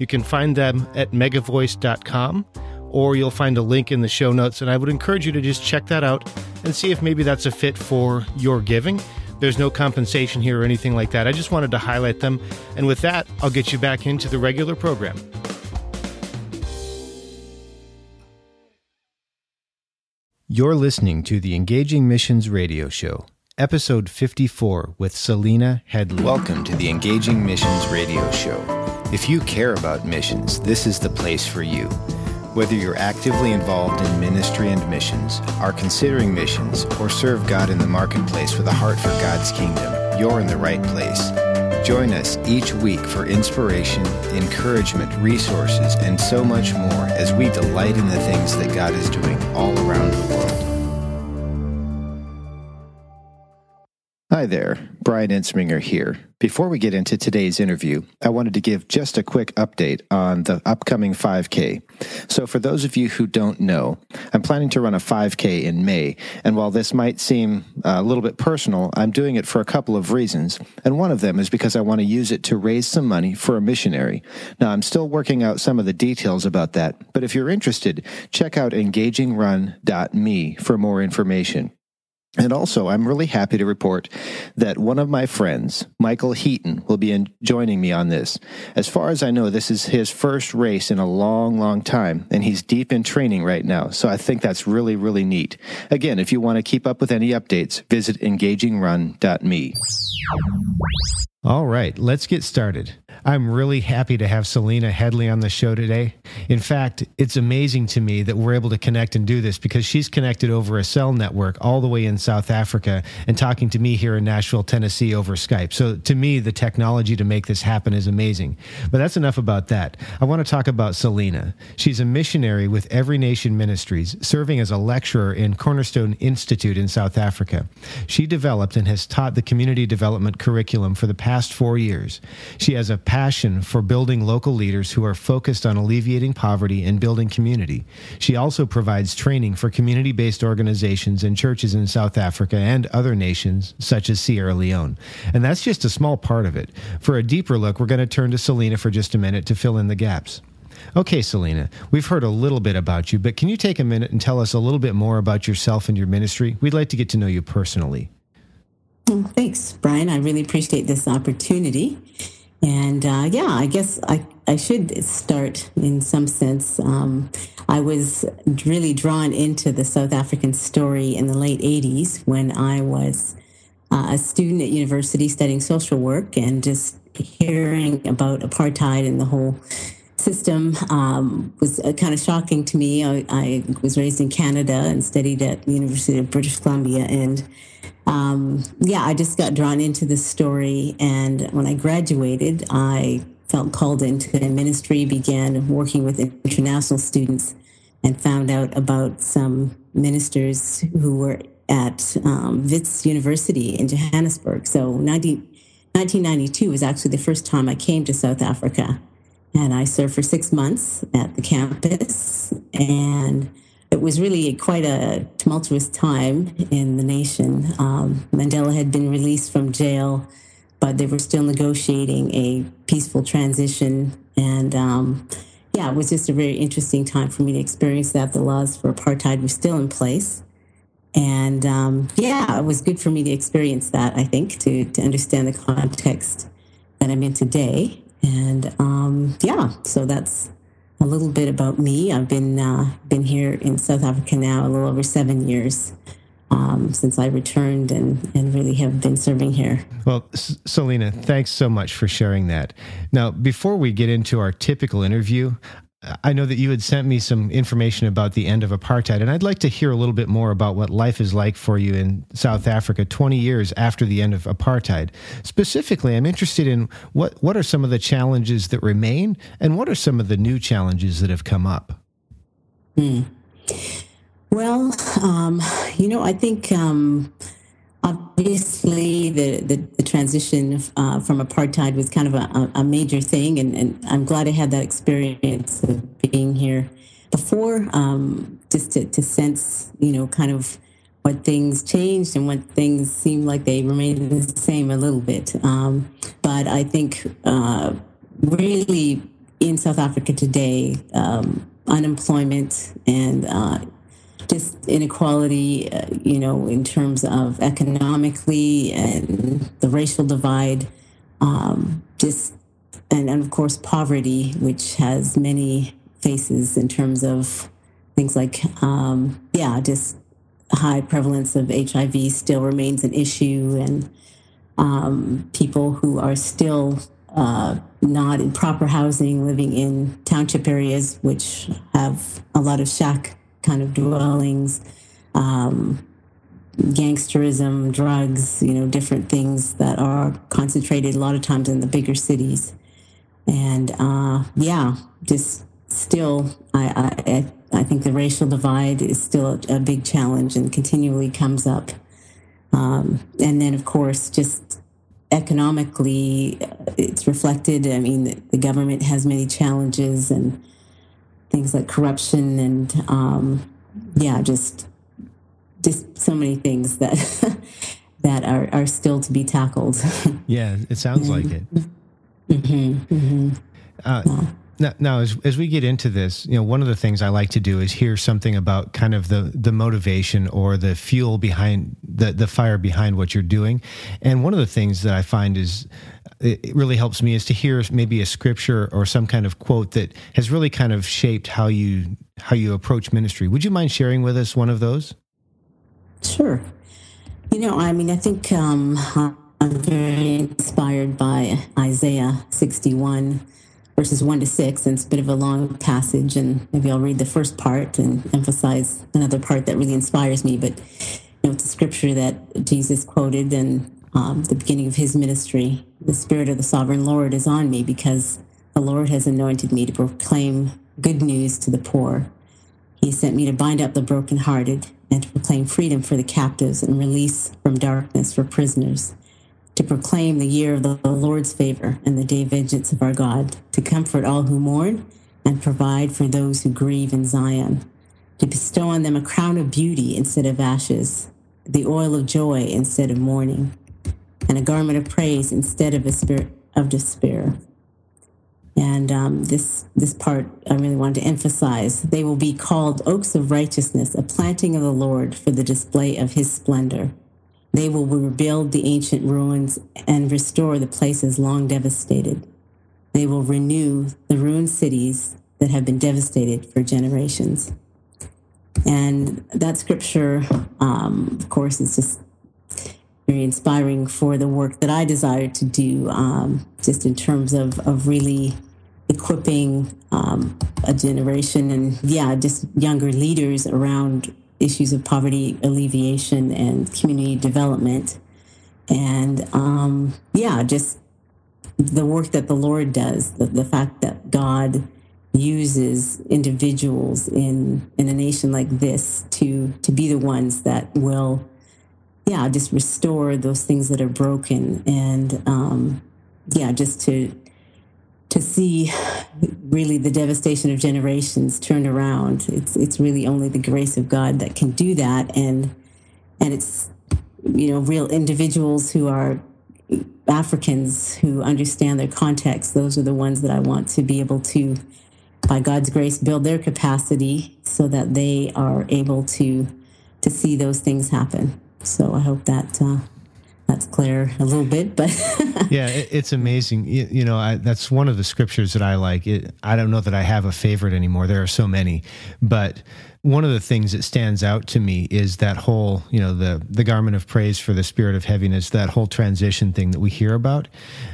You can find them at megavoice.com or you'll find a link in the show notes. And I would encourage you to just check that out and see if maybe that's a fit for your giving. There's no compensation here or anything like that. I just wanted to highlight them. And with that, I'll get you back into the regular program. You're listening to the Engaging Missions Radio Show, episode 54 with Selena Headley. Welcome to the Engaging Missions Radio Show. If you care about missions, this is the place for you. Whether you're actively involved in ministry and missions, are considering missions, or serve God in the marketplace with a heart for God's kingdom, you're in the right place. Join us each week for inspiration, encouragement, resources, and so much more as we delight in the things that God is doing all around the world. Hi there, Brian Ensminger here. Before we get into today's interview, I wanted to give just a quick update on the upcoming 5K. So, for those of you who don't know, I'm planning to run a 5K in May. And while this might seem a little bit personal, I'm doing it for a couple of reasons. And one of them is because I want to use it to raise some money for a missionary. Now, I'm still working out some of the details about that, but if you're interested, check out engagingrun.me for more information. And also, I'm really happy to report that one of my friends, Michael Heaton, will be in, joining me on this. As far as I know, this is his first race in a long, long time, and he's deep in training right now. So I think that's really, really neat. Again, if you want to keep up with any updates, visit engagingrun.me. All right, let's get started. I'm really happy to have Selena Headley on the show today. In fact, it's amazing to me that we're able to connect and do this because she's connected over a cell network all the way in South Africa and talking to me here in Nashville, Tennessee over Skype. So to me, the technology to make this happen is amazing. But that's enough about that. I want to talk about Selena. She's a missionary with Every Nation Ministries, serving as a lecturer in Cornerstone Institute in South Africa. She developed and has taught the community development curriculum for the past four years. She has a passion for building local leaders who are focused on alleviating poverty and building community. She also provides training for community based organizations and churches in South Africa and other nations, such as Sierra Leone. And that's just a small part of it. For a deeper look, we're going to turn to Selena for just a minute to fill in the gaps. Okay, Selena, we've heard a little bit about you, but can you take a minute and tell us a little bit more about yourself and your ministry? We'd like to get to know you personally. Thanks, Brian. I really appreciate this opportunity. And uh, yeah, I guess I, I should start in some sense. Um, I was really drawn into the South African story in the late 80s when I was uh, a student at university studying social work and just hearing about apartheid and the whole system um, was uh, kind of shocking to me. I, I, was raised in Canada and studied at the University of British Columbia. And um, yeah, I just got drawn into the story. And when I graduated, I felt called into the ministry, began working with international students, and found out about some ministers who were at um, Wits University in Johannesburg. So 19, 1992 was actually the first time I came to South Africa. And I served for six months at the campus. And it was really quite a tumultuous time in the nation. Um, Mandela had been released from jail, but they were still negotiating a peaceful transition. And um, yeah, it was just a very interesting time for me to experience that. The laws for apartheid were still in place. And um, yeah, it was good for me to experience that, I think, to, to understand the context that I'm in today. And um, yeah, so that's a little bit about me. I've been uh, been here in South Africa now a little over seven years. Um, since I returned and, and really have been serving here. Well, Selena, thanks so much for sharing that. Now, before we get into our typical interview, I know that you had sent me some information about the end of apartheid, and I'd like to hear a little bit more about what life is like for you in South Africa 20 years after the end of apartheid. Specifically, I'm interested in what, what are some of the challenges that remain, and what are some of the new challenges that have come up? Hmm. Well, um, you know, I think. Um, obviously the, the, the transition uh, from apartheid was kind of a, a major thing and, and, i'm glad i had that experience of being here before um, just to, to sense you know kind of what things changed and what things seemed like they remained the same a little bit. Um, but i think uh, really in south africa today um, unemployment and uh, just inequality, uh, you know, in terms of economically and the racial divide, um, just and, and of course poverty, which has many faces in terms of things like, um, yeah, just high prevalence of HIV still remains an issue, and um, people who are still uh, not in proper housing, living in township areas, which have a lot of shack kind of dwellings, um, gangsterism, drugs, you know, different things that are concentrated a lot of times in the bigger cities. And uh, yeah, just still, I, I, I think the racial divide is still a, big challenge and continually comes up. Um, and then, of course, just economically, it's reflected. I mean, the government has many challenges and things like corruption and um, yeah, just just so many things that that are, are still to be tackled. yeah, it sounds like it. Mm-hmm, mm-hmm. Uh, yeah. Now, now as, as we get into this, you know, one of the things I like to do is hear something about kind of the the motivation or the fuel behind the the fire behind what you're doing. And one of the things that I find is it really helps me is to hear maybe a scripture or some kind of quote that has really kind of shaped how you how you approach ministry. Would you mind sharing with us one of those? Sure. You know, I mean, I think um, I'm very inspired by Isaiah 61 verses 1 to 6 and it's a bit of a long passage and maybe i'll read the first part and emphasize another part that really inspires me but you know it's a scripture that jesus quoted in um, the beginning of his ministry the spirit of the sovereign lord is on me because the lord has anointed me to proclaim good news to the poor. He sent me to bind up the brokenhearted and to proclaim freedom for the captives and release from darkness for prisoners to proclaim the year of the Lord's favor and the day of vengeance of our God, to comfort all who mourn and provide for those who grieve in Zion, to bestow on them a crown of beauty instead of ashes, the oil of joy instead of mourning, and a garment of praise instead of a spirit of despair. And um, this this part I really wanted to emphasize. They will be called oaks of righteousness, a planting of the Lord for the display of His splendor. They will rebuild the ancient ruins and restore the places long devastated. They will renew the ruined cities that have been devastated for generations. And that scripture, um, of course, is just very inspiring for the work that I desire to do, um, just in terms of, of really equipping um, a generation and, yeah, just younger leaders around issues of poverty alleviation and community development. And um, yeah, just the work that the Lord does, the, the fact that God uses individuals in in a nation like this to to be the ones that will yeah just restore those things that are broken and um yeah just to to see really the devastation of generations turned around. It's it's really only the grace of God that can do that, and and it's you know real individuals who are Africans who understand their context. Those are the ones that I want to be able to, by God's grace, build their capacity so that they are able to to see those things happen. So I hope that uh, that's clear a little bit, but yeah, it, it's amazing. You, you know, I, that's one of the scriptures that I like. It, I don't know that I have a favorite anymore. There are so many, but one of the things that stands out to me is that whole, you know, the the garment of praise for the spirit of heaviness, that whole transition thing that we hear about.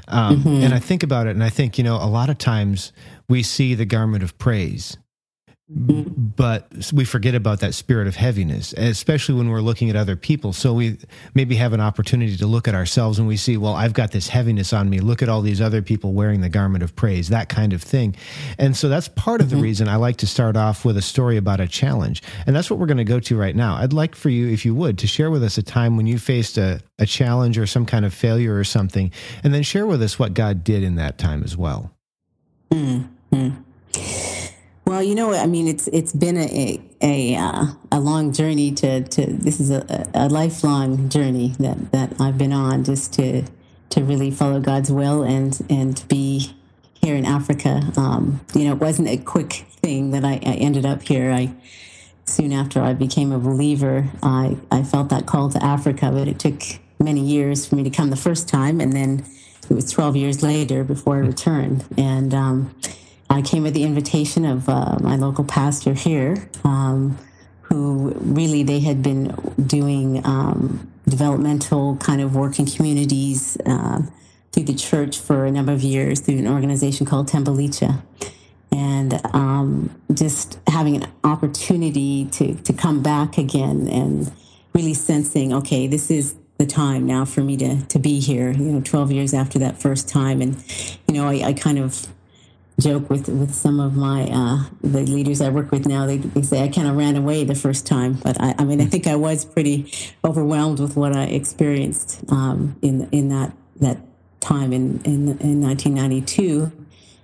Um, mm-hmm. And I think about it, and I think, you know, a lot of times we see the garment of praise but we forget about that spirit of heaviness, especially when we're looking at other people. So we maybe have an opportunity to look at ourselves and we see, well, I've got this heaviness on me. Look at all these other people wearing the garment of praise, that kind of thing. And so that's part of the mm-hmm. reason I like to start off with a story about a challenge. And that's what we're going to go to right now. I'd like for you, if you would, to share with us a time when you faced a, a challenge or some kind of failure or something, and then share with us what God did in that time as well. Mm-hmm. Well, you know, I mean, it's it's been a a, uh, a long journey to, to this is a, a lifelong journey that, that I've been on just to to really follow God's will and and be here in Africa. Um, you know, it wasn't a quick thing that I, I ended up here. I soon after I became a believer, I I felt that call to Africa, but it took many years for me to come the first time, and then it was 12 years later before I returned. And um, I came with the invitation of uh, my local pastor here, um, who really they had been doing um, developmental kind of work in communities uh, through the church for a number of years through an organization called Thembalitsha. And um, just having an opportunity to, to come back again and really sensing, okay, this is the time now for me to, to be here, you know, 12 years after that first time. And, you know, I, I kind of joke with with some of my uh, the leaders I work with now. They, they say I kind of ran away the first time, but I, I, mean I think I was pretty overwhelmed with what I experienced um, in in that that time in in, in 1992.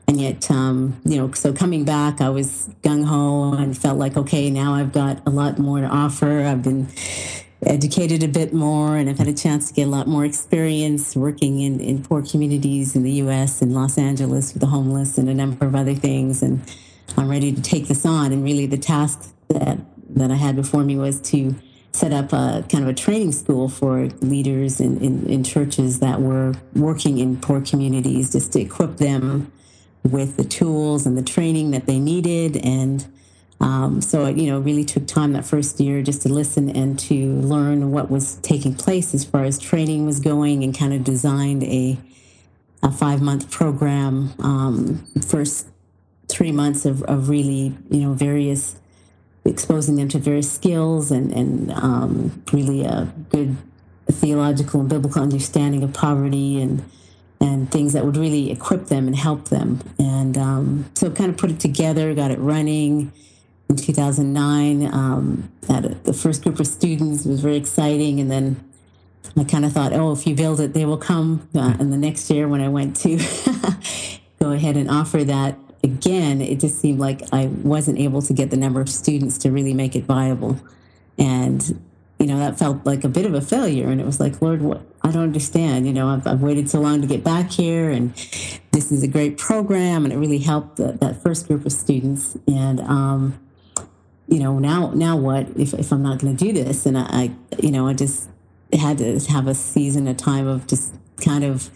And yet, um, you know, so coming back, I was gung ho and felt like, okay, now I've got a lot more to offer. I've been educated a bit more and I've had a chance to get a lot more experience working in, in poor communities in the US and Los Angeles with the homeless and a number of other things. And I'm ready to take this on. And really the task that, that I had before me was to set up a kind of a training school for leaders in, in, in churches that were working in poor communities just to equip them with the tools and the training that they needed and um, so, you know, really took time that first year just to listen and to learn what was taking place as far as training was going and kind of designed a, a five month program. Um, first three months of, of really, you know, various exposing them to various skills and, and um, really a good theological and biblical understanding of poverty and and things that would really equip them and help them. And um, so kind of put it together, got it running in 2009 um, the first group of students. Was very exciting. And then I kind of thought, oh, if you build it, they will come. Uh, and the next year, when I went to go ahead and offer that again, it just seemed like I wasn't able to get the number of students to really make it viable. And, you know, that felt like a bit of a failure. And it was like, Lord, what? I don't understand. You know, I've, I've waited so long to get back here, and this is a great program, and it really helped the, that first group of students. And, um, you know, now now what if, if I'm not going to do this? And I, I, you know, I just had to have a season, a time of just kind of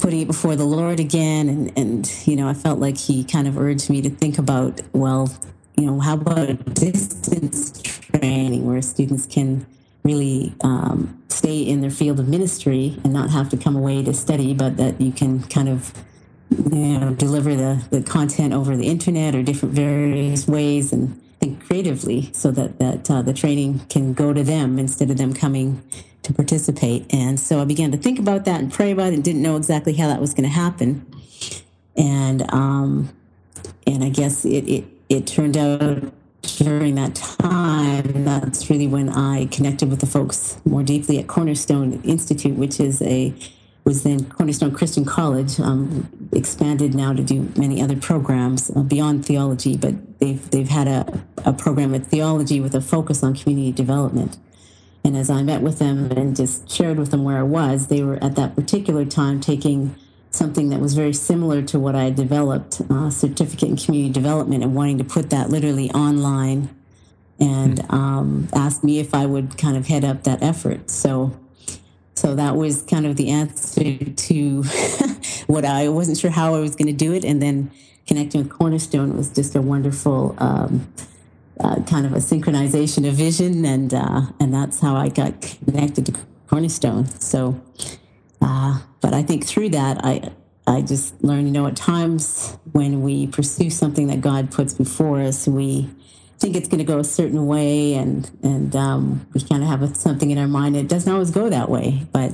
putting it before the Lord again. And, and, you know, I felt like he kind of urged me to think about, well, you know, how about distance training where students can really um, stay in their field of ministry and not have to come away to study, but that you can kind of you know deliver the, the content over the internet or different various ways and think creatively so that that uh, the training can go to them instead of them coming to participate. And so I began to think about that and pray about it and didn't know exactly how that was going to happen. And um, and I guess it, it it turned out during that time that's really when I connected with the folks more deeply at Cornerstone Institute, which is a was then Cornerstone Christian College, um, expanded now to do many other programs uh, beyond theology, but they've they've had a, a program of theology with a focus on community development. And as I met with them and just shared with them where I was, they were at that particular time taking something that was very similar to what I had developed, uh, certificate in community development, and wanting to put that literally online, and um, asked me if I would kind of head up that effort. So so that was kind of the answer to what I wasn't sure how I was going to do it. And then connecting with Cornerstone was just a wonderful um, uh, kind of a synchronization of vision, and uh, and that's how I got connected to Cornerstone. So, uh, but I think through that, I I just learned, you know, at times when we pursue something that God puts before us, we think it's going to go a certain way, and and um, we kind of have a, something in our mind. It doesn't always go that way, but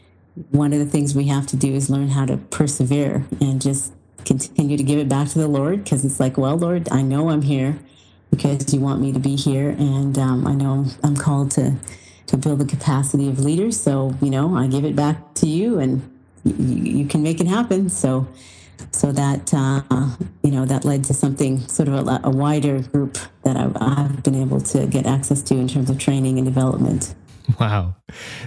one of the things we have to do is learn how to persevere and just continue to give it back to the Lord because it's like, well, Lord, I know I'm here because you want me to be here, and um, I know I'm called to to build the capacity of leaders. So you know, I give it back to you, and you, you can make it happen. So so that uh, you know that led to something sort of a, a wider group that I've, I've, been able to get access to in terms of training and development. Wow,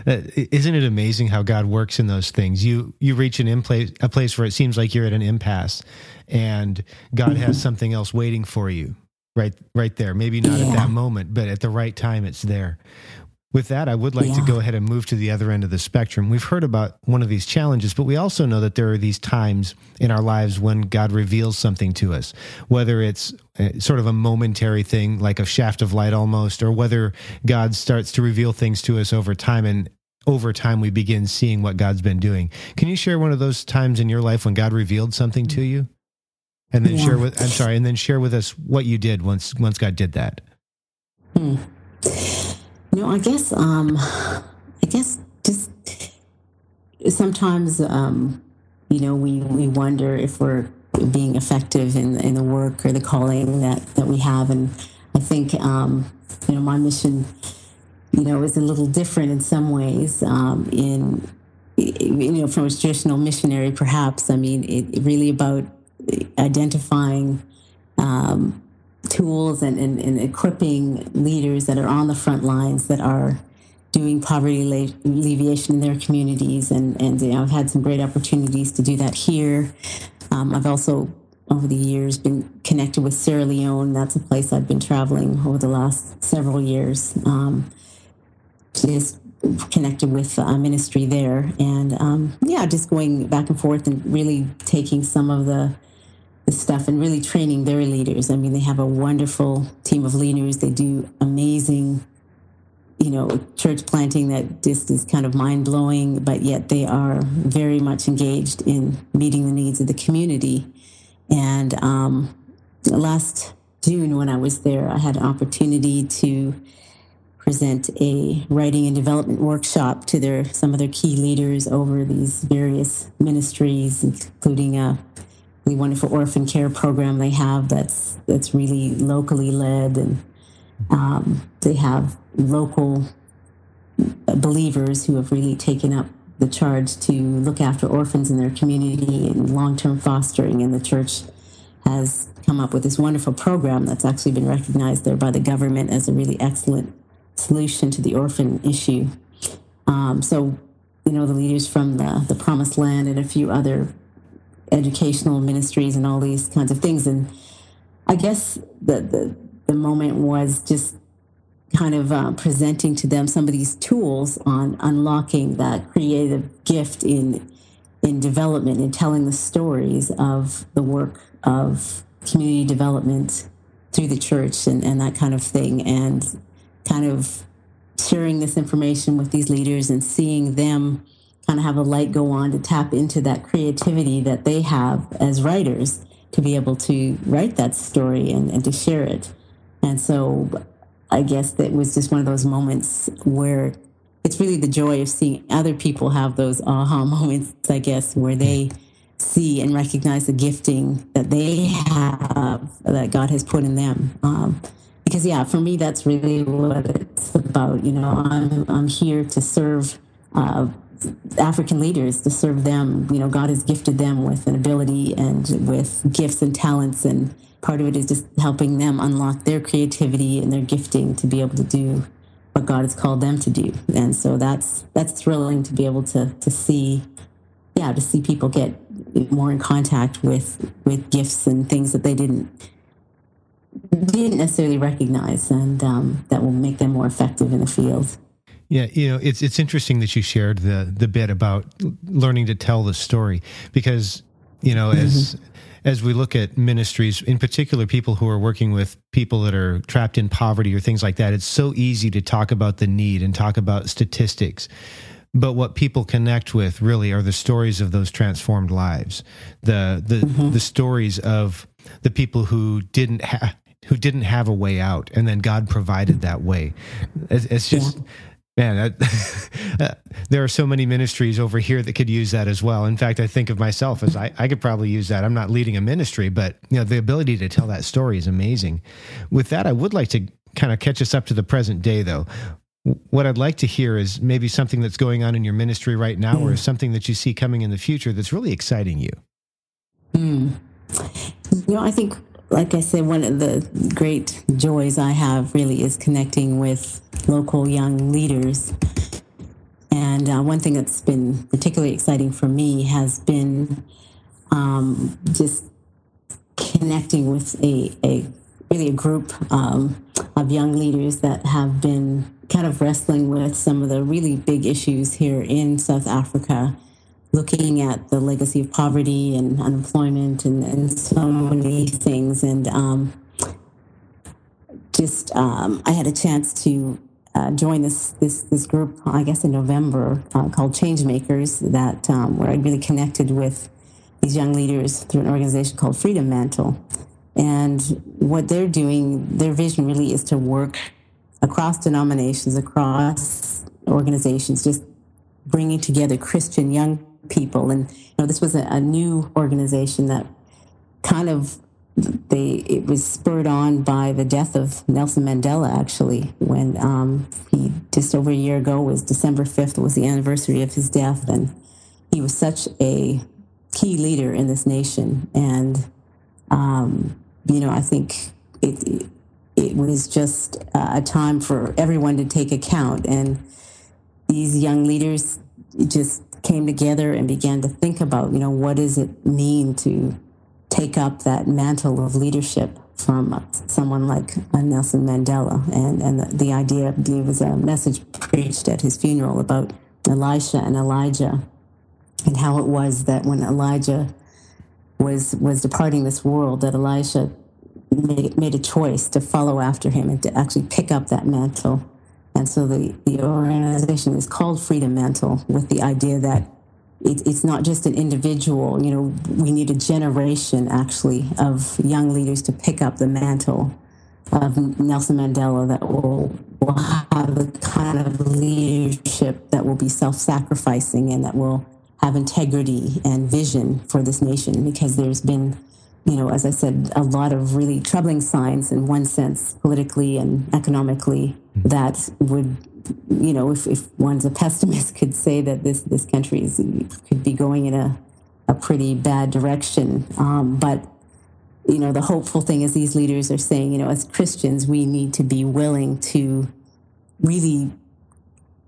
uh, isn't it amazing how God works in those things? You you reach an in place, a place where it seems like you're at an impasse, and God mm-hmm. has something else waiting for you right right there. Maybe not yeah. at that moment, but at the right time, it's there. With that, I would like yeah. to go ahead and move to the other end of the spectrum. We've heard about one of these challenges, but we also know that there are these times in our lives when God reveals something to us, whether it's uh, sort of a momentary thing, like a shaft of light almost, or whether God starts to reveal things to us over time. And over time, we begin seeing what God's been doing. Can you share one of those times in your life when God revealed something to you? And then yeah. share with, I'm sorry, and then share with us what you did once, once God did that. Hmm. Know, I guess, um, I guess just sometimes, um, you know, we, we wonder if we're being effective in, in the work or the calling that, that we have. And I think, um, you know, my mission, you know, is a little different in some ways um, in, you know, from a traditional missionary, perhaps. I mean, it really about identifying um, tools and, and, and, equipping leaders that are on the front lines that are doing poverty alleviation in their communities. And, and you know, I've had some great opportunities to do that here. Um, I've also, over the years, been connected with Sierra Leone. That's a place I've been traveling over the last several years. Um, just connected with ministry there. And um, yeah, just going back and forth and really taking some of the stuff and really training their leaders. I mean, they have a wonderful team of leaders. They do amazing, you know, church planting that just is kind of mind blowing, but yet they are very much engaged in meeting the needs of the community. And um, last June, when I was there, I had an opportunity to present a writing and development workshop to their some of their key leaders over these various ministries, including a wonderful orphan care program they have that's that's really locally led and um, they have local believers who have really taken up the charge to look after orphans in their community and long-term fostering. And the church has come up with this wonderful program that's actually been recognized there by the government as a really excellent solution to the orphan issue. Um, so you know the leaders from the, the promised land and a few other educational ministries and all these kinds of things. And I guess the the, the moment was just kind of uh, presenting to them some of these tools on unlocking that creative gift in in development and telling the stories of the work of community development through the church and, and that kind of thing and kind of sharing this information with these leaders and seeing them kind of have a light go on to tap into that creativity that they have as writers to be able to write that story and, and to share it. And so I guess that was just one of those moments where it's really the joy of seeing other people have those aha moments, I guess, where they see and recognize the gifting that they have that God has put in them. Um, because yeah, for me, that's really what it's about. You know, I'm I'm here to serve uh, African leaders to serve them. You know, God has gifted them with an ability and with gifts and talents, and part of it is just helping them unlock their creativity and their gifting to be able to do what God has called them to do. And so that's that's thrilling to be able to to see, yeah, to see people get more in contact with with gifts and things that they didn't didn't necessarily recognize, and um, that will make them more effective in the field. Yeah, you know, it's it's interesting that you shared the the bit about learning to tell the story because you know as mm-hmm. as we look at ministries, in particular, people who are working with people that are trapped in poverty or things like that, it's so easy to talk about the need and talk about statistics. But what people connect with really are the stories of those transformed lives, the the mm-hmm. the stories of the people who didn't have who didn't have a way out, and then God provided that way. It's, it's just. Yeah Man, that, there are so many ministries over here that could use that as well. In fact, I think of myself as I, I could probably use that. I'm not leading a ministry, but you know, the ability to tell that story is amazing. With that, I would like to kind of catch us up to the present day, though. What I'd like to hear is maybe something that's going on in your ministry right now, mm. or something that you see coming in the future that's really exciting you. Mm. You know, I think like I said, one of the great joys I have really is connecting with local young leaders. And uh, one thing that's been particularly exciting for me has been um, just connecting with a, a really a group um, of young leaders that have been kind of wrestling with some of the really big issues here in South Africa looking at the legacy of poverty and unemployment and, and so many things. And um, just, um, I had a chance to uh, join this, this, this group, I guess in November, uh, called Changemakers, that um, where I really connected with these young leaders through an organization called Freedom Mantle. And what they're doing, their vision really is to work across denominations, across organizations, just bringing together Christian young people. And you know, this was a, a new organization that kind of they it was spurred on by the death of Nelson Mandela. Actually, when um, he just over a year ago was December fifth was the anniversary of his death, and he was such a key leader in this nation. And um, you know, I think it, it it was just a time for everyone to take account and these young leaders just came together and began to think about, you know, what does it mean to take up that mantle of leadership from someone like uh, Nelson Mandela. And, and the, the idea, there was a message preached at his funeral about Elisha and Elijah and how it was that when Elijah was, was departing this world, that Elisha made, made a choice to follow after him and to actually pick up that mantle and so the, the organization is called Freedom Mantle with the idea that it, it's not just an individual, you know, we need a generation actually of young leaders to pick up the mantle of Nelson Mandela that will, will have the kind of leadership that will be self sacrificing and that will have integrity and vision for this nation because there's been you know, as I said, a lot of really troubling signs in one sense, politically and economically, mm-hmm. that would, you know, if, if one's a pessimist, could say that this this country is, could be going in a, a pretty bad direction. Um, but, you know, the hopeful thing is these leaders are saying, you know, as Christians, we need to be willing to really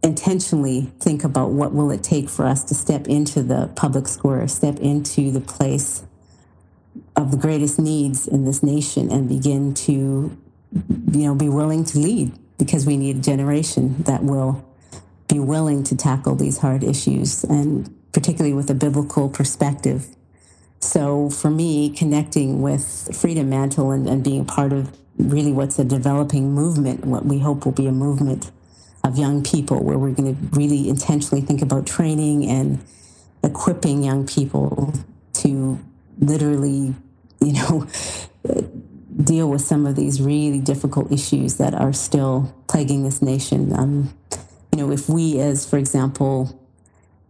intentionally think about what will it take for us to step into the public square, step into the place of the greatest needs in this nation and begin to, you know, be willing to lead because we need a generation that will be willing to tackle these hard issues and particularly with a biblical perspective. So for me, connecting with Freedom Mantle and, and being part of really what's a developing movement, what we hope will be a movement of young people where we're going to really intentionally think about training and equipping young people to literally, you know, deal with some of these really difficult issues that are still plaguing this nation. Um, you know, if we, as for example,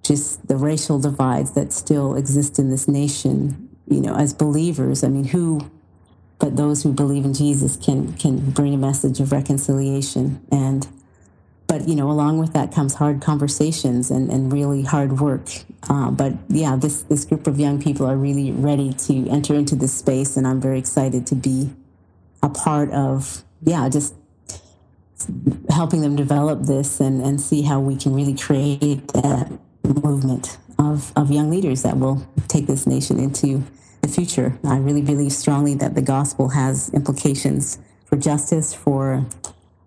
just the racial divides that still exist in this nation, you know, as believers, I mean, who but those who believe in Jesus can can bring a message of reconciliation and but you know, along with that comes hard conversations and, and really hard work. Uh, but yeah, this this group of young people are really ready to enter into this space, and I'm very excited to be a part of yeah, just helping them develop this and, and see how we can really create that movement of, of young leaders that will take this nation into the future. I really believe strongly that the gospel has implications for justice, for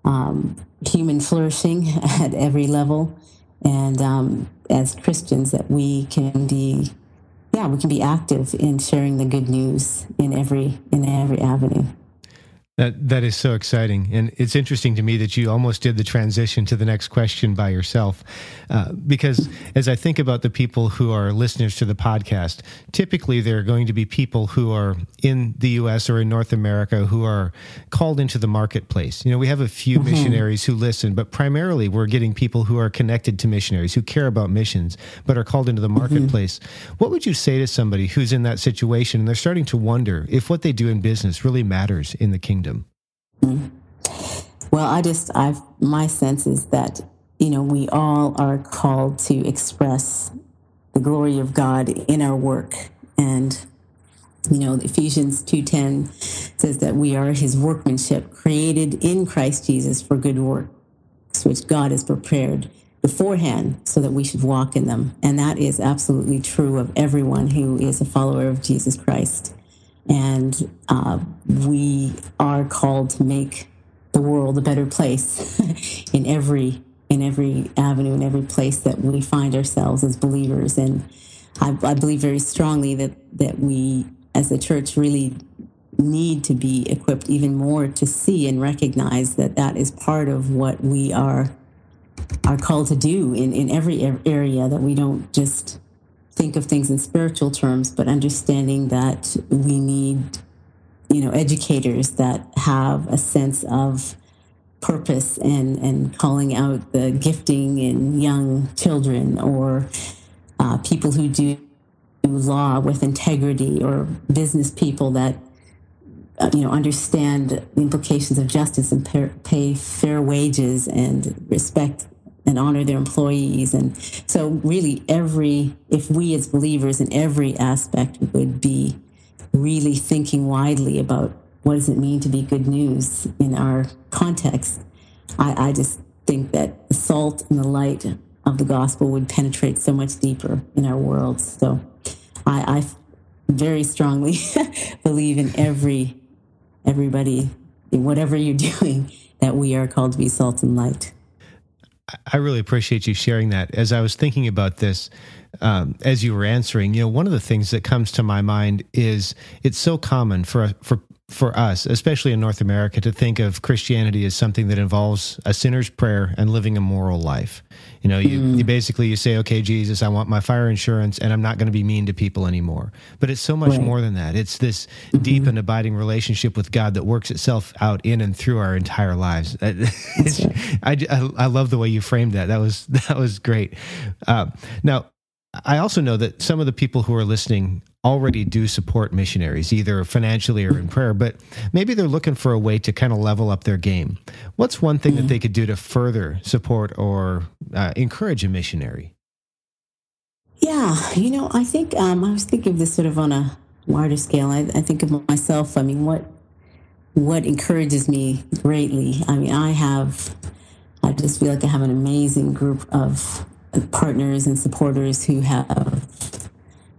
um, human flourishing at every level, and um, as Christians, that we can be, yeah, we can be active in sharing the good news in every in every avenue. That that is so exciting, and it's interesting to me that you almost did the transition to the next question by yourself, uh, because as I think about the people who are listeners to the podcast, typically they're going to be people who are in the U.S. or in North America who are called into the marketplace. You know, we have a few mm-hmm. missionaries who listen, but primarily we're getting people who are connected to missionaries who care about missions, but are called into the mm-hmm. marketplace. Mm-hmm. What would you say to somebody who's in that situation and they're starting to wonder if what they do in business really matters in the kingdom? Mm. Well, I just, I've, my sense is that, you know, we all are called to express the glory of God in our work. And, you know, Ephesians 2.10 says that we are his workmanship created in Christ Jesus for good works, which God has prepared beforehand so that we should walk in them. And that is absolutely true of everyone who is a follower of Jesus Christ and uh, we are called to make the world a better place in every in every avenue in every place that we find ourselves as believers. And I, I believe very strongly that that we as a church really need to be equipped even more to see and recognize that that is part of what we are are called to do in, in every area that we don't just think of things in spiritual terms, but understanding that we need, you know, educators that have a sense of purpose and, and calling out the gifting in young children or uh, people who do law with integrity or business people that uh, you know understand the implications of justice and pay, pay fair wages and respect and honor their employees. And so, really, every, if we as believers in every aspect would be really thinking widely about what does it mean to be good news in our context, I, I just think that the salt and the light of the gospel would penetrate so much deeper in our world. So, I, I very strongly believe in every everybody, in whatever you're doing, that we are called to be salt and light. I really appreciate you sharing that. As I was thinking about this, um, as you were answering, you know, one of the things that comes to my mind is it's so common for for for us, especially in North America, to think of Christianity as something that involves a sinner's prayer and living a moral life. You know, you, mm. you basically you say, "Okay, Jesus, I want my fire insurance, and I'm not going to be mean to people anymore." But it's so much right. more than that. It's this mm-hmm. deep and abiding relationship with God that works itself out in and through our entire lives. I, I, I love the way you framed that. That was that was great. Uh, now, I also know that some of the people who are listening already do support missionaries, either financially or in prayer, but maybe they're looking for a way to kind of level up their game. What's one thing mm-hmm. that they could do to further support or uh, encourage a missionary? Yeah, you know, I think um, I was thinking of this sort of on a wider scale. I, I think of myself. I mean, what what encourages me greatly. I mean, I have. I just feel like I have an amazing group of partners and supporters who have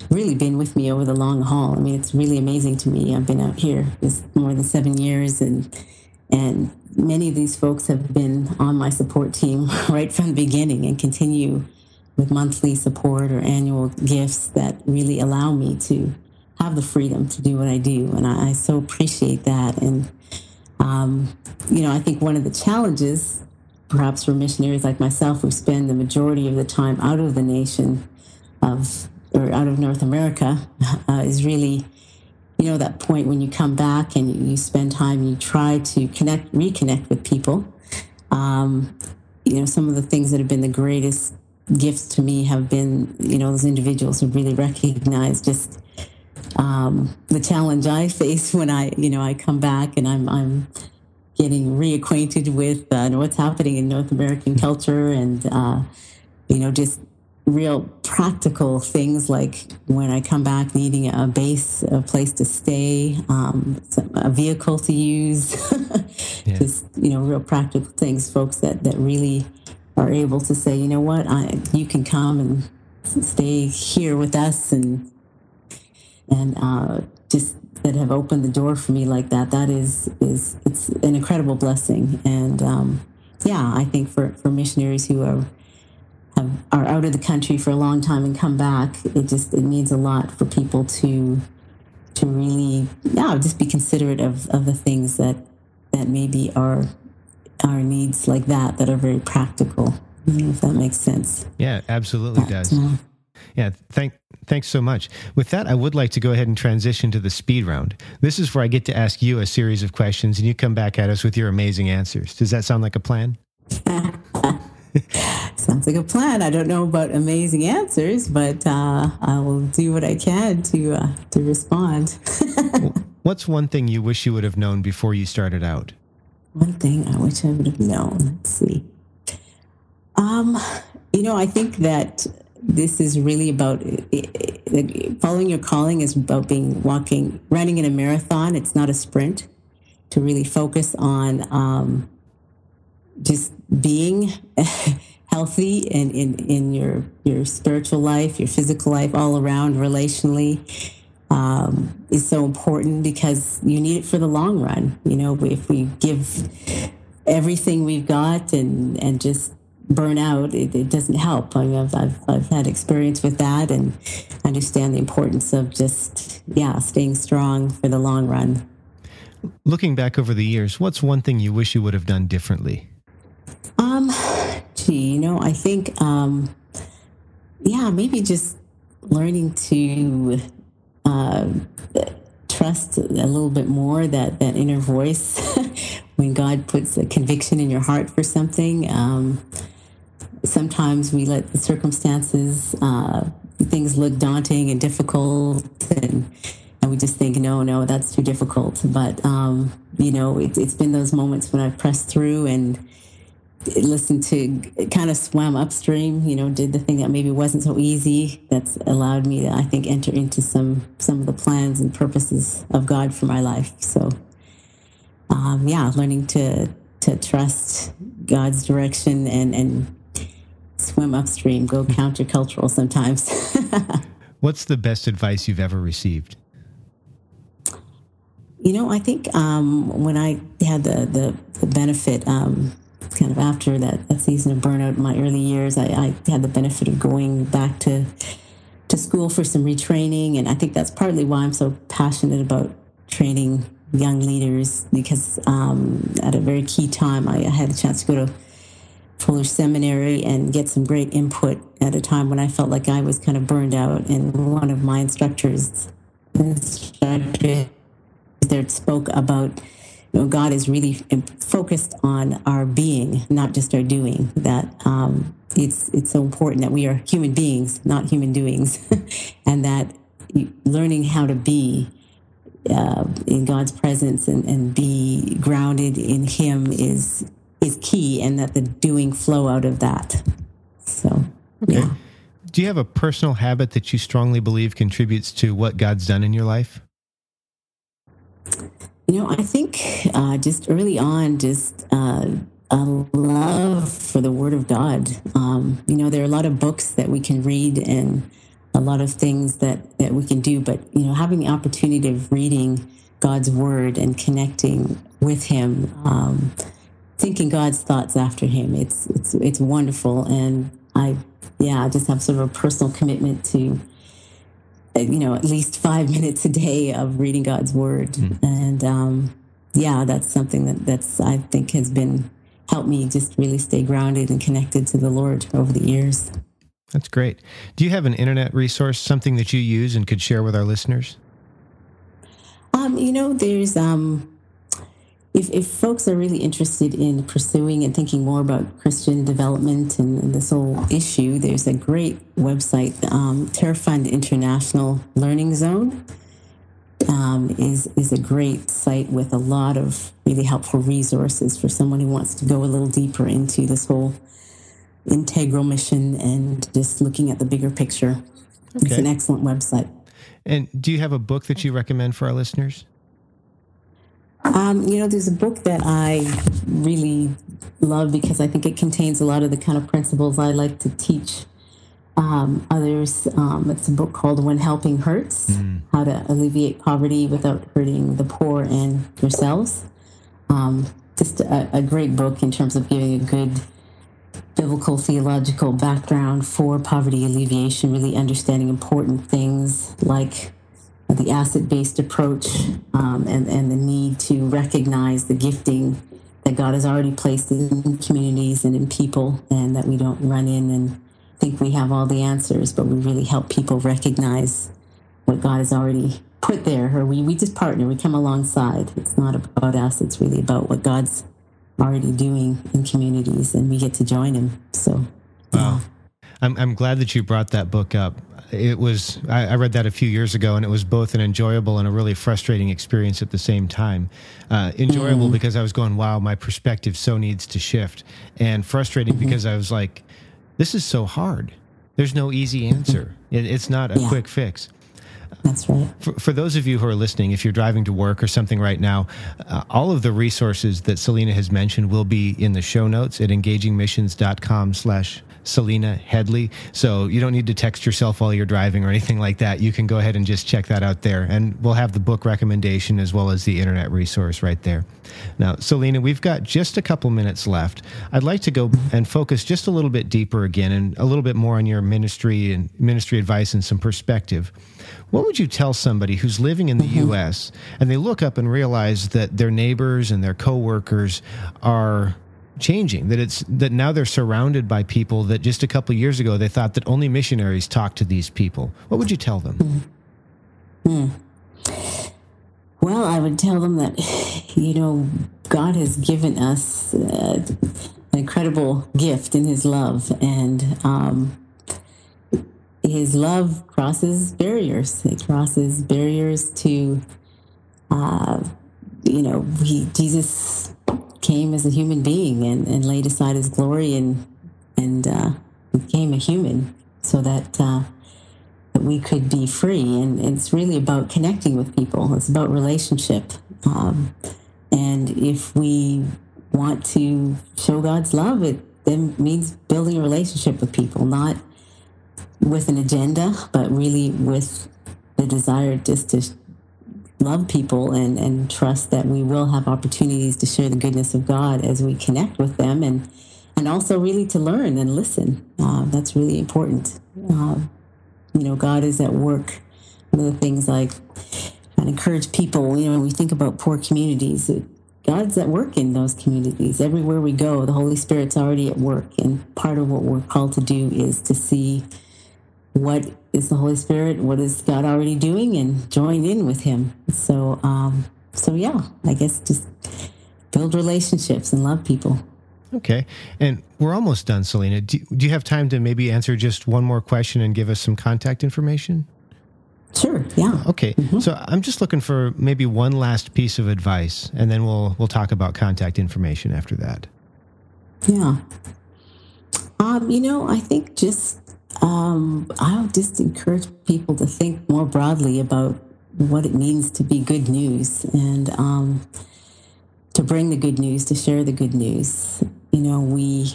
really been with me over the long haul. I mean, it's really amazing to me. I've been out here this more than seven years, and and many of these folks have been on my support team right from the beginning and continue with monthly support or annual gifts that really allow me to have the freedom to do what I do, and I, I so appreciate that. And um, you know, I think one of the challenges, perhaps for missionaries like myself, who spend the majority of the time out of the nation of or out of North America uh, is really, you know, that point when you come back and you, spend time and you try to connect, reconnect with people. Um, you know, some of the things that have been the greatest gifts to me have been, you know, those individuals who really recognize just um, the challenge I face when I, you know, I come back and I'm, I'm getting reacquainted with uh, what's happening in North American culture and, uh, you know, just real practical things like when I come back needing a base, a place to stay, um, a vehicle to use, yeah. just, you know, real practical things, folks that, that really are able to say, you know what, I, you can come and stay here with us and, and, uh, just that have opened the door for me like that, that is is it's an incredible blessing. And um, yeah, I think for for missionaries who are have, are out of the country for a long time and come back, it just it means a lot for people to to really yeah just be considerate of of the things that that maybe are our needs like that that are very practical. You know, if that makes sense. Yeah, absolutely but, does. Uh, yeah, thank thanks so much. With that, I would like to go ahead and transition to the speed round. This is where I get to ask you a series of questions and you come back at us with your amazing answers. Does that sound like a plan? Sounds like a plan. I don't know about amazing answers, but uh, I will do what I can to uh, to respond. What's one thing you wish you would have known before you started out? One thing I wish I would have known. Let's see. Um, you know, I think that this is really about following your calling is about being walking, running in a marathon. It's not a sprint. To really focus on um, just being healthy in, in, in your your spiritual life, your physical life, all around relationally, um, is so important because you need it for the long run. You know, if we give everything we've got and and just burn out, it, it doesn't help. I mean, I've, I've, I've had experience with that and understand the importance of just yeah staying strong for the long run. Looking back over the years, what's one thing you wish you would have done differently? Gee, you know, I think, um, yeah, maybe just learning to uh, trust a little bit more that that inner voice when God puts a conviction in your heart for something. Um, sometimes we let the circumstances, uh, things look daunting and difficult, and and we just think, no, no, that's too difficult. But um, you know, it, it's been those moments when I've pressed through and listened to kind of swam upstream you know did the thing that maybe wasn't so easy that's allowed me to i think enter into some some of the plans and purposes of god for my life. So um, yeah learning to to trust god's direction and and swim upstream go countercultural sometimes. What's the best advice you've ever received? You know i think um, when i had the the, the benefit um, kind of after that, that season of burnout in my early years, I, I had the benefit of going back to to school for some retraining, and I think that's partly why I'm so passionate about training young leaders because um, at a very key time, I, I had a chance to go to Fuller Seminary and get some great input at a time when I felt like I was kind of burned out. And one of my instructors, instructor there spoke about you know, God is really focused on our being, not just our doing. That um, it's it's so important that we are human beings, not human doings, and that learning how to be uh, in God's presence and, and be grounded in Him is is key, and that the doing flow out of that. So, okay. yeah. Do you have a personal habit that you strongly believe contributes to what God's done in your life? You know, I think uh, just early on, just uh, a love for the Word of God. Um, you know, there are a lot of books that we can read and a lot of things that, that we can do, but, you know, having the opportunity of reading God's Word and connecting with Him, um, thinking God's thoughts after Him, it's, it's, it's wonderful. And I, yeah, I just have sort of a personal commitment to you know, at least five minutes a day of reading God's word. Mm. And um, yeah, that's something that that's I think has been helped me just really stay grounded and connected to the Lord over the years. That's great. Do you have an internet resource, something that you use and could share with our listeners? Um, you know, there's um, if, if folks are really interested in pursuing and thinking more about Christian development and, and this whole issue, there's a great website, um, Tearfund International Learning Zone. Um, is is a great site with a lot of really helpful resources for someone who wants to go a little deeper into this whole integral mission and just looking at the bigger picture. Okay. It's an excellent website. And do you have a book that you recommend for our listeners? Um, you know, there's a book that I really love because I think it contains a lot of the kind of principles I like to teach Um, others, um, it's a book called When Helping Hurts mm. How to Alleviate Poverty Without Hurting the Poor and Yourselves. Um, just a, a, great book in terms of giving a good biblical theological background for poverty alleviation, really understanding important things like the asset based approach um, and, and the need to recognize the gifting that God has already placed in communities and in people, and that we don't run in and think we have all the answers, but we really help people recognize what God has already put there. Or we, we just partner, we come alongside. It's not about us, it's really about what God's already doing in communities, and we get to join Him. So, wow. I'm, I'm glad that you brought that book up it was I, I, read that a few years ago, and it was both an enjoyable and a really frustrating experience at the same time. Uh, enjoyable mm. because I was going, "Wow, my perspective so needs to shift," and frustrating mm-hmm. because I was like, "This is so hard. There's no easy answer. It, it's not a yeah. quick fix." That's right. For, for, those of you who are listening, if you're driving to work or something right now, uh, all of the resources that Selena has mentioned will be in the show notes at engagingmissions.com slash Selena Headley. So you don't need to text yourself while you're driving or anything like that. You can go ahead and just check that out there. And we'll have the book recommendation as well as the internet resource right there. Now, Selena, we've got just a couple minutes left. I'd like to go and focus just a little bit deeper again and a little bit more on your ministry and ministry advice and some perspective. What would you tell somebody who's living in the mm-hmm. US and they look up and realize that their neighbors and their coworkers are changing that it's that now they're surrounded by people that just a couple years ago they thought that only missionaries talked to these people. What would you tell them? Mm. well i would tell them that you know god has given us uh, an incredible gift in his love and um, his love crosses barriers. It crosses barriers to uh, you know he jesus came as a human being and, and laid aside his glory and and uh, became a human so that uh, that we could be free. And, it's really about connecting with people. It's about relationship. Um, and if we want to show God's love, it then means building a relationship with people, not with an agenda, but really with the desire just to love people and, and trust that we will have opportunities to share the goodness of God as we connect with them and and also really to learn and listen. Uh, that's really important. Uh, you know, God is at work. One of the things like I encourage people, you know, when we think about poor communities, God's at work in those communities. Everywhere we go, the Holy Spirit's already at work. And part of what we're called to do is to see what is the Holy Spirit, what is God already doing, and join in with Him. So, um, so yeah, I guess just build relationships and love people. Okay, and we're almost done, Selena. Do, do you have time to maybe answer just one more question and give us some contact information? Sure. Yeah. Okay. Mm-hmm. So I'm just looking for maybe one last piece of advice, and then we'll we'll talk about contact information after that. Yeah. Um, you know, I think just um, I would just encourage people to think more broadly about what it means to be good news and um, to bring the good news, to share the good news. You know, we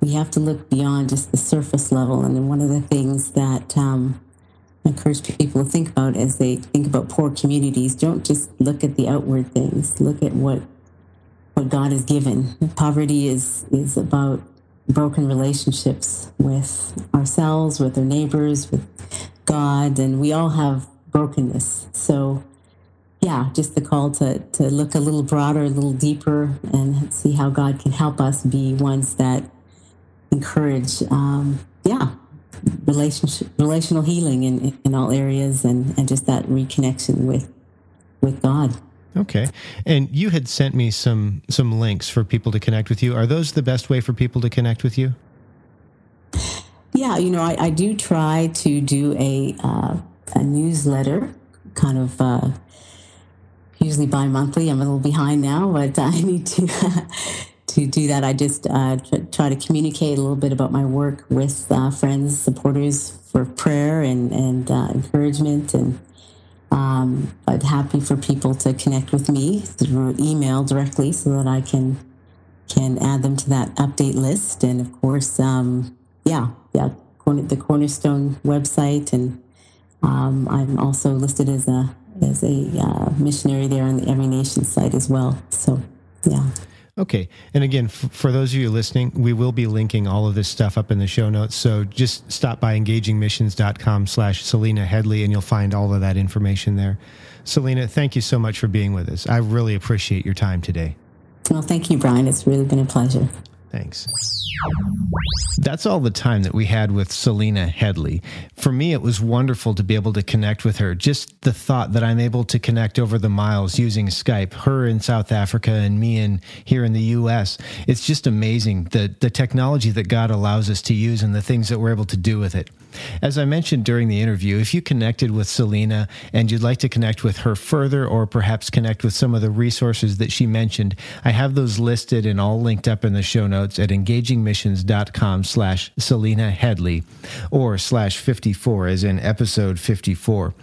we have to look beyond just the surface level. And one of the things that um, I encourage people to think about as they think about poor communities, don't just look at the outward things. Look at what what God has given. Poverty is is about broken relationships with ourselves, with our neighbors, with God, and we all have brokenness. So, yeah, just the call to, to look a little broader, a little deeper, and see how God can help us be ones that encourage, um, yeah, relationship, relational healing in, in all areas, and, and just that reconnection with with God. Okay. And you had sent me some some links for people to connect with you. Are those the best way for people to connect with you? Yeah, you know, I, I do try to do a uh, a newsletter, kind of uh, usually bi-monthly. I'm a little behind now, but I need to to do that. I just uh, try to communicate a little bit about my work with uh, friends, supporters for prayer and and uh, encouragement and um, but happy for people to connect with me through email directly so that I can can add them to that update list. And of course, um, yeah, yeah, the Cornerstone website, and um, I'm also listed as a as a uh, missionary there on the Every Nation site as well. So, yeah. Okay. And again, f- for those of you listening, we will be linking all of this stuff up in the show notes. So just stop by engagingmissions.com slash Selena Headley and you'll find all of that information there. Selena, thank you so much for being with us. I really appreciate your time today. Well, thank you, Brian. It's really been a pleasure. Thanks. That's all the time that we had with Selena Headley. For me, it was wonderful to be able to connect with her. Just the thought that I'm able to connect over the miles using Skype, her in South Africa and me in here in the US. It's just amazing the, the technology that God allows us to use and the things that we're able to do with it. As I mentioned during the interview, if you connected with Selena and you'd like to connect with her further or perhaps connect with some of the resources that she mentioned, I have those listed and all linked up in the show notes at engagingmissions.com slash Selena Headley or slash 54 as in episode 54.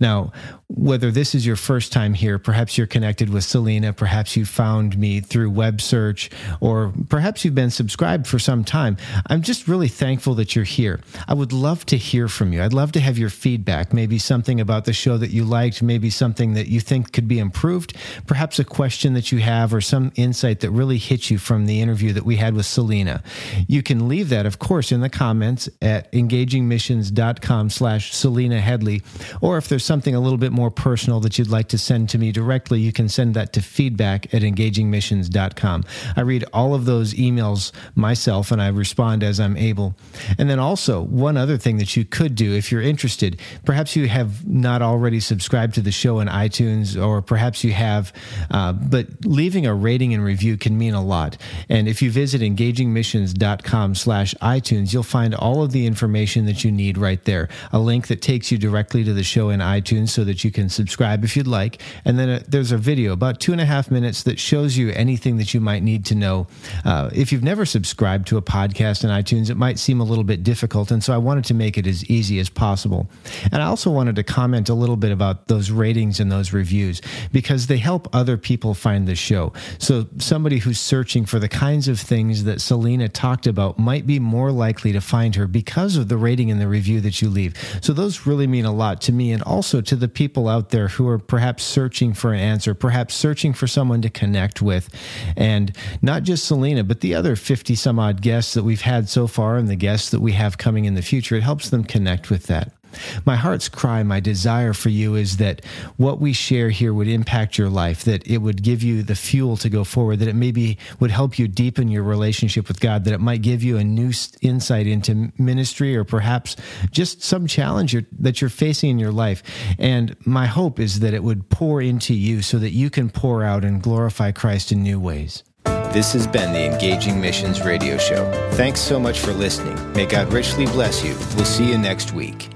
Now, whether this is your first time here, perhaps you're connected with Selena, perhaps you found me through web search, or perhaps you've been subscribed for some time. I'm just really thankful that you're here. I would love to hear from you. I'd love to have your feedback, maybe something about the show that you liked, maybe something that you think could be improved, perhaps a question that you have, or some insight that really hit you from the interview that we had with Selena. You can leave that, of course, in the comments at engagingmissions.com slash Selena Headley, or if there's something a little bit more personal that you'd like to send to me directly, you can send that to feedback at engagingmissions.com. I read all of those emails myself and I respond as I'm able. And then also, one other thing that you could do if you're interested, perhaps you have not already subscribed to the show in iTunes, or perhaps you have, uh, but leaving a rating and review can mean a lot. And if you visit engagingmissions.com slash iTunes, you'll find all of the information that you need right there. A link that takes you directly to the show in iTunes so that you can subscribe if you'd like. And then a, uh, there's a video, about two and a half minutes, that shows you anything that you might need to know. Uh, if you've never subscribed to a podcast in iTunes, it might seem a little bit difficult. And so I wanted to make it as easy as possible. And I also wanted to comment a little bit about those ratings and those reviews because they help other people find the show. So somebody who's searching for the kinds of things that Selena talked about might be more likely to find her because of the rating and the review that you leave. So those really mean a lot to me and also to the people out there who are perhaps searching for an answer, perhaps searching for someone to connect with. And not just Selena, but the other 50 some odd guests that we've had so far and the guests that we have coming in the future, it helps them connect with that. My heart's cry, my desire for you is that what we share here would impact your life, that it would give you the fuel to go forward, that it maybe would help you deepen your relationship with God, that it might give you a new insight into ministry or perhaps just some challenge that you're facing in your life. And my hope is that it would pour into you so that you can pour out and glorify Christ in new ways. This has been the Engaging Missions Radio Show. Thanks so much for listening. May God richly bless you. We'll see you next week.